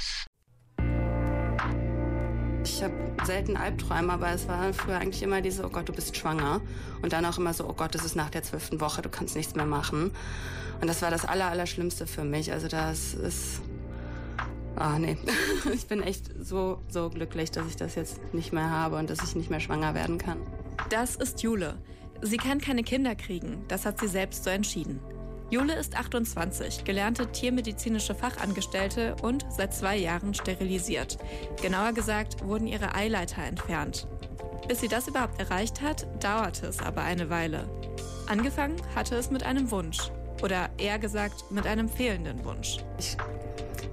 Campus. Ich habe selten Albträume, aber es war früher eigentlich immer diese, oh Gott, du bist schwanger. Und dann auch immer so, oh Gott, es ist nach der zwölften Woche, du kannst nichts mehr machen. Und das war das Aller, Allerschlimmste für mich. Also das ist... Ah, nee. Ich bin echt so, so glücklich, dass ich das jetzt nicht mehr habe und dass ich nicht mehr schwanger werden kann. Das ist Jule. Sie kann keine Kinder kriegen. Das hat sie selbst so entschieden. Jule ist 28, gelernte tiermedizinische Fachangestellte und seit zwei Jahren sterilisiert. Genauer gesagt wurden ihre Eileiter entfernt. Bis sie das überhaupt erreicht hat, dauerte es aber eine Weile. Angefangen hatte es mit einem Wunsch. Oder eher gesagt mit einem fehlenden Wunsch. Ich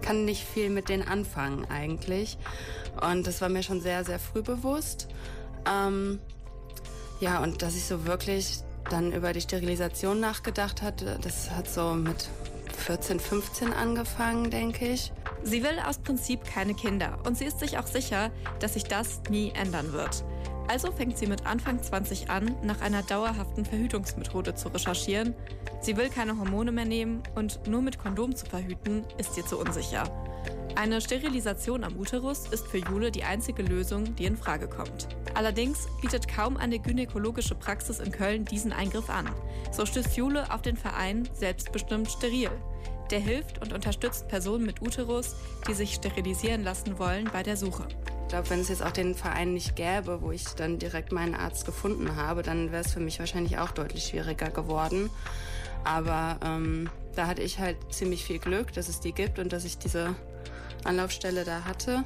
kann nicht viel mit denen anfangen eigentlich. Und das war mir schon sehr, sehr früh bewusst. Ähm, ja, und dass ich so wirklich dann über die Sterilisation nachgedacht hat, das hat so mit 14, 15 angefangen, denke ich. Sie will aus Prinzip keine Kinder und sie ist sich auch sicher, dass sich das nie ändern wird. Also fängt sie mit Anfang 20 an, nach einer dauerhaften Verhütungsmethode zu recherchieren. Sie will keine Hormone mehr nehmen und nur mit Kondom zu verhüten, ist ihr zu unsicher. Eine Sterilisation am Uterus ist für Jule die einzige Lösung, die in Frage kommt. Allerdings bietet kaum eine gynäkologische Praxis in Köln diesen Eingriff an. So stößt Jule auf den Verein Selbstbestimmt Steril. Der hilft und unterstützt Personen mit Uterus, die sich sterilisieren lassen wollen, bei der Suche. Ich glaube, wenn es jetzt auch den Verein nicht gäbe, wo ich dann direkt meinen Arzt gefunden habe, dann wäre es für mich wahrscheinlich auch deutlich schwieriger geworden. Aber ähm, da hatte ich halt ziemlich viel Glück, dass es die gibt und dass ich diese Anlaufstelle da hatte.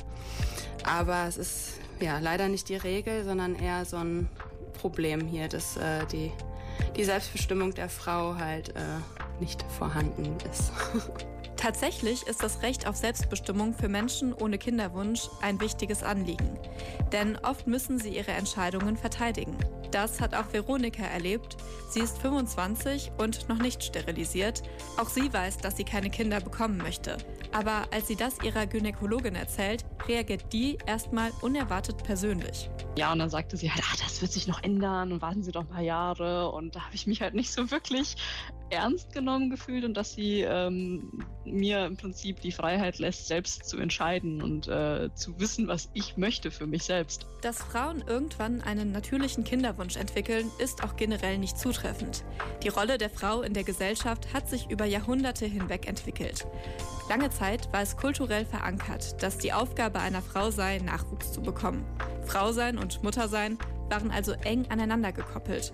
Aber es ist ja leider nicht die Regel, sondern eher so ein Problem hier, dass äh, die, die Selbstbestimmung der Frau halt äh, nicht vorhanden ist. Tatsächlich ist das Recht auf Selbstbestimmung für Menschen ohne Kinderwunsch ein wichtiges Anliegen. Denn oft müssen sie ihre Entscheidungen verteidigen. Das hat auch Veronika erlebt. Sie ist 25 und noch nicht sterilisiert. Auch sie weiß, dass sie keine Kinder bekommen möchte. Aber als sie das ihrer Gynäkologin erzählt, reagiert die erstmal unerwartet persönlich. Ja, und dann sagte sie halt, ah, das wird sich noch ändern und warten Sie doch ein paar Jahre. Und da habe ich mich halt nicht so wirklich ernst genommen gefühlt und dass sie ähm, mir im Prinzip die Freiheit lässt, selbst zu entscheiden und äh, zu wissen, was ich möchte für mich selbst. Dass Frauen irgendwann einen natürlichen Kinderwunsch entwickeln, ist auch generell nicht zutreffend. Die Rolle der Frau in der Gesellschaft hat sich über Jahrhunderte hinweg entwickelt. Lange Zeit war es kulturell verankert, dass die Aufgabe einer Frau sei, Nachwuchs zu bekommen. Frau sein und Mutter sein waren also eng aneinander gekoppelt.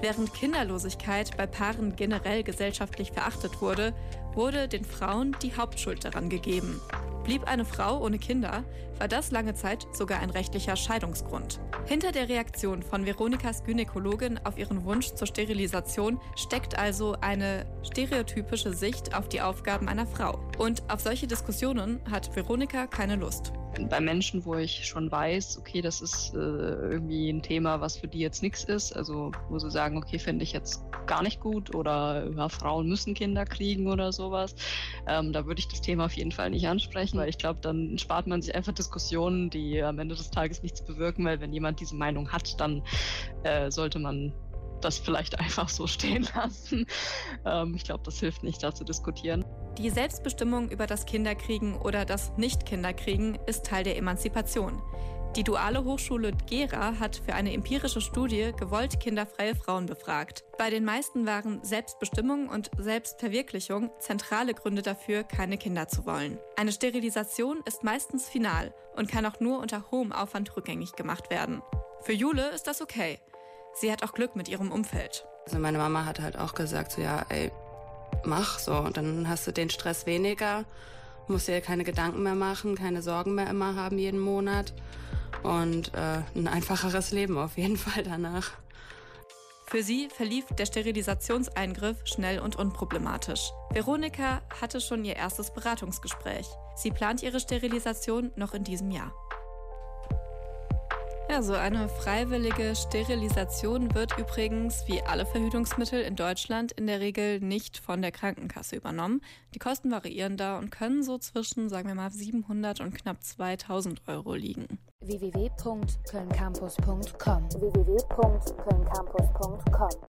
Während Kinderlosigkeit bei Paaren generell gesellschaftlich verachtet wurde, wurde den Frauen die Hauptschuld daran gegeben. Blieb eine Frau ohne Kinder, war das lange Zeit sogar ein rechtlicher Scheidungsgrund. Hinter der Reaktion von Veronikas Gynäkologin auf ihren Wunsch zur Sterilisation steckt also eine stereotypische Sicht auf die Aufgaben einer Frau. Und auf solche Diskussionen hat Veronika keine Lust bei Menschen, wo ich schon weiß, okay, das ist äh, irgendwie ein Thema, was für die jetzt nichts ist, also wo sie sagen, okay, finde ich jetzt gar nicht gut oder ja, Frauen müssen Kinder kriegen oder sowas, ähm, da würde ich das Thema auf jeden Fall nicht ansprechen, weil ich glaube, dann spart man sich einfach Diskussionen, die am Ende des Tages nichts bewirken, weil wenn jemand diese Meinung hat, dann äh, sollte man das vielleicht einfach so stehen lassen. Ähm, ich glaube, das hilft nicht, da zu diskutieren. Die Selbstbestimmung über das Kinderkriegen oder das Nicht-Kinderkriegen ist Teil der Emanzipation. Die duale Hochschule Gera hat für eine empirische Studie gewollt kinderfreie Frauen befragt. Bei den meisten waren Selbstbestimmung und Selbstverwirklichung zentrale Gründe dafür, keine Kinder zu wollen. Eine Sterilisation ist meistens final und kann auch nur unter hohem Aufwand rückgängig gemacht werden. Für Jule ist das okay. Sie hat auch Glück mit ihrem Umfeld. Also meine Mama hat halt auch gesagt, so ja, ey, mach so, dann hast du den Stress weniger, musst dir keine Gedanken mehr machen, keine Sorgen mehr immer haben jeden Monat und äh, ein einfacheres Leben auf jeden Fall danach. Für sie verlief der Sterilisationseingriff schnell und unproblematisch. Veronika hatte schon ihr erstes Beratungsgespräch. Sie plant ihre Sterilisation noch in diesem Jahr. Ja, so eine freiwillige Sterilisation wird übrigens wie alle Verhütungsmittel in Deutschland in der Regel nicht von der Krankenkasse übernommen. Die Kosten variieren da und können so zwischen, sagen wir mal, 700 und knapp 2000 Euro liegen. www.kölncampus.com www